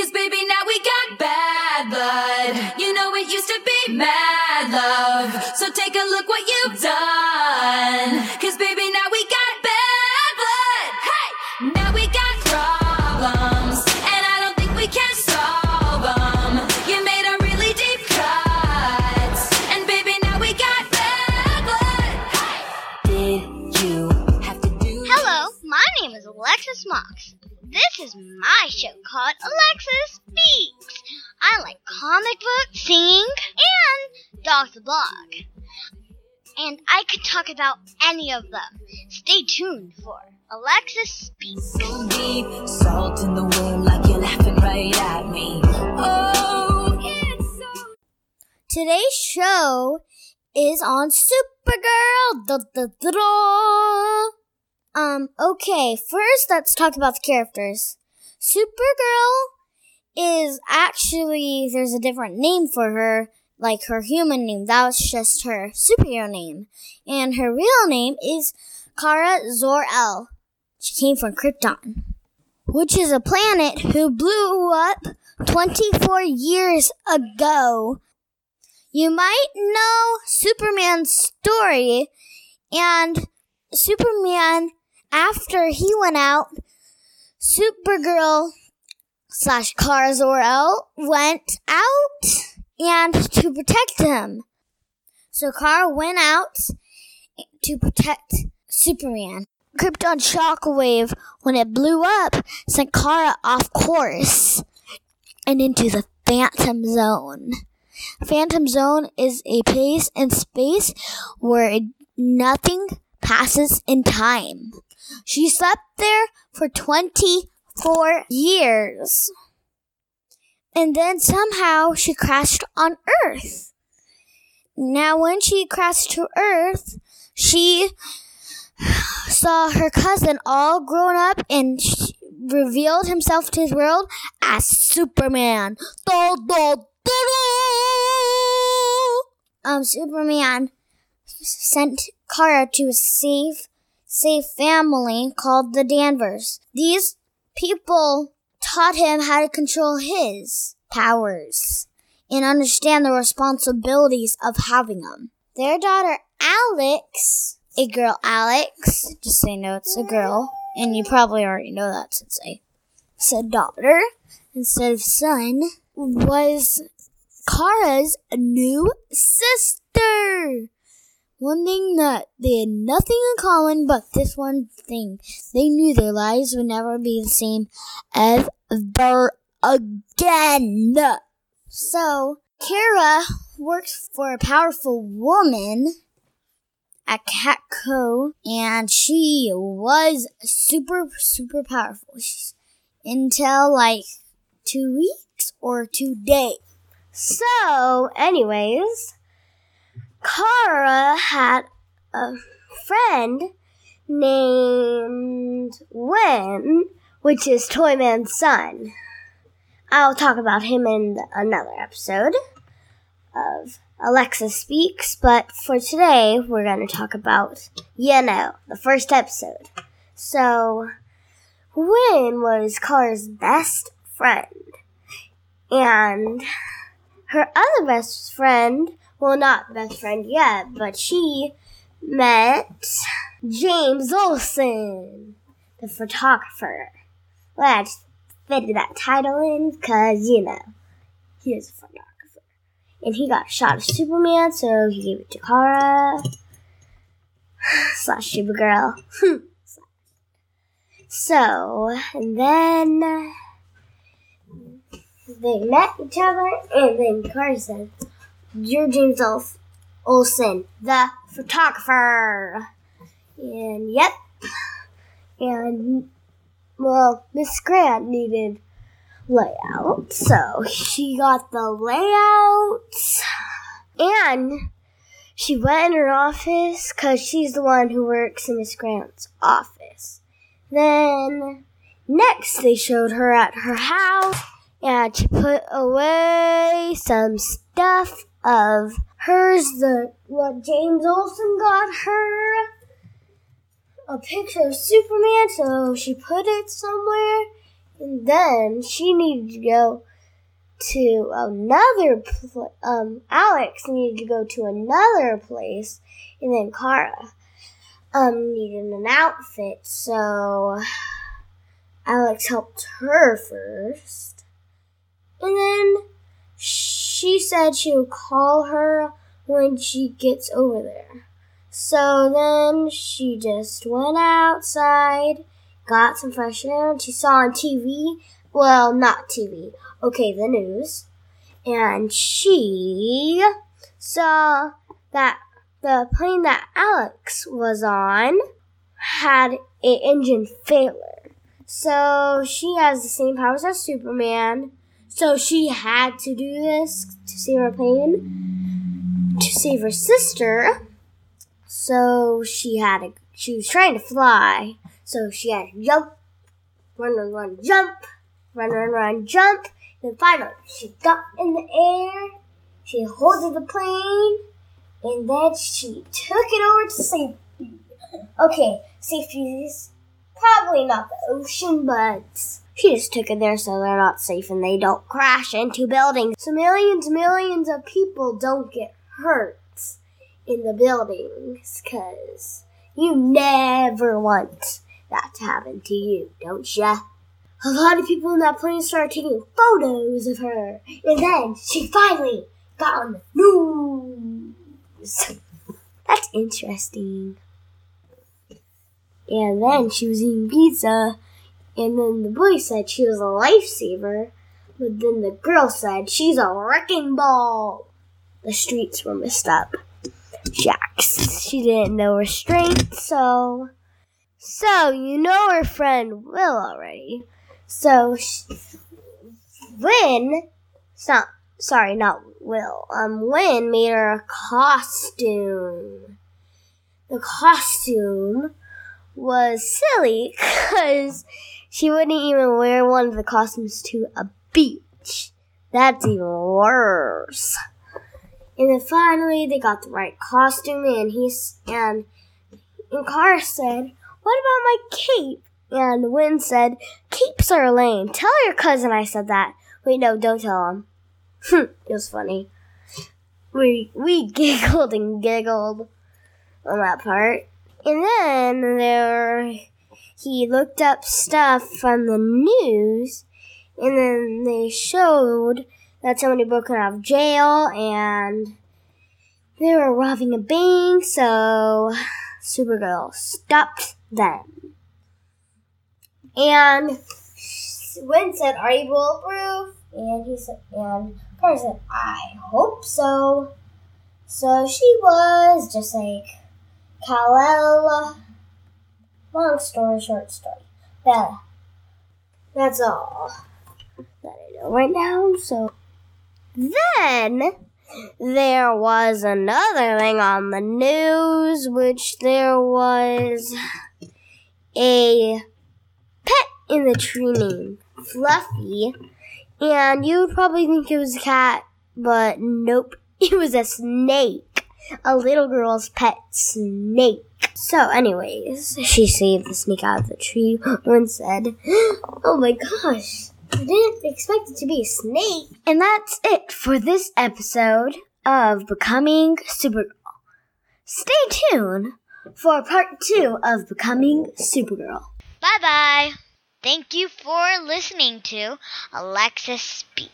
Cause baby, now we got bad blood. You know it used to be mad love. So take a look what you've done. Cause baby, now and Dogs the Blog. And I could talk about any of them. Stay tuned for Alexis Speaks. so deep, salt in the wind like you're laughing right at me. Oh, it's so Today's show is on Supergirl. Da, da, da, da. Um, okay, first let's talk about the characters. Supergirl is actually, there's a different name for her, like her human name. That was just her superhero name. And her real name is Kara Zor-El. She came from Krypton, which is a planet who blew up 24 years ago you might know Superman's story, and Superman, after he went out, Supergirl slash Kara Zor-El went out and to protect him. So Kara went out to protect Superman. Krypton shockwave, when it blew up, sent Kara off course and into the Phantom Zone. Phantom Zone is a place in space where nothing passes in time. She slept there for 24 years. And then somehow she crashed on Earth. Now, when she crashed to Earth, she saw her cousin all grown up and revealed himself to his world as Superman. Do, do, do. Um, Superman sent Kara to a safe, safe family called the Danvers. These people taught him how to control his powers and understand the responsibilities of having them. Their daughter Alex, a girl Alex, just say no, it's a girl, and you probably already know that since I said daughter instead of son, was Kara's new sister. One thing that they had nothing in common but this one thing. They knew their lives would never be the same ever again. So, Kara worked for a powerful woman at Catco, and she was super, super powerful. Until like two weeks or two days. So, anyways, Kara had a friend named Wen, which is Toyman's son. I'll talk about him in another episode of Alexa Speaks, but for today, we're going to talk about, you know, the first episode. So, Wen was Kara's best friend. And her other best friend, well, not best friend yet, but she met James Olsen, the photographer. Well, I just fitted that title in because, you know, he is a photographer. And he got shot of Superman, so he gave it to Kara. Slash Supergirl. so, and then they met each other, and then Kara said, You're James Ol- Olsen, the photographer. And yep. And, well, Miss Grant needed layout, so she got the layout. And she went in her office because she's the one who works in Miss Grant's office. Then, next, they showed her at her house and she put away some stuff of hers the what James Olsen got her. A picture of Superman, so she put it somewhere. And then she needed to go to another pl- um Alex needed to go to another place. And then Kara um needed an outfit so Alex helped her first. And then she said she would call her when she gets over there so then she just went outside got some fresh air and she saw on TV well not TV okay, the news, and she saw that the plane that Alex was on had a engine failure. So she has the same powers as Superman. So she had to do this to save her plane, to save her sister. So she had a, she was trying to fly. So she had to jump, run, run, run, jump, run, run, run, jump, then finally, she got in the air, she holded the plane, and then she took it over to safety. Okay, safety is probably not the ocean, but she just took it there so they're not safe and they don't crash into buildings. So millions and millions of people don't get hurt in the buildings because you never want that to happen to you, don't ya? a lot of people in that plane started taking photos of her. And then she finally got on the news. That's interesting. And then she was eating pizza. And then the boy said she was a lifesaver. But then the girl said she's a wrecking ball. The streets were messed up. Jax. She didn't know restraint, so. So, you know her friend Will already. So Win, not sorry, not Will. Um, Win made her a costume. The costume was silly because she wouldn't even wear one of the costumes to a beach. That's even worse. And then finally, they got the right costume, and he's and and Kara said, "What about my cape?" And Win said, Capes are lame. Tell your cousin I said that. Wait, no, don't tell him. it was funny. We we giggled and giggled on that part. And then there he looked up stuff from the news and then they showed that somebody broke out of jail and they were robbing a bank, so Supergirl stopped them. And Win said, "Are you bulletproof?" And he said, and Kara said, "I hope so." So she was just like Kal-El. Long story, short story. Bella. That's all that I know right now. So then there was another thing on the news, which there was a pet in the tree named Fluffy, and you would probably think it was a cat, but nope, it was a snake. A little girl's pet snake. So, anyways, she saved the snake out of the tree and said, Oh my gosh, I didn't expect it to be a snake. And that's it for this episode of Becoming Supergirl. Stay tuned for part two of Becoming Supergirl. Bye bye. Thank you for listening to Alexis Speak.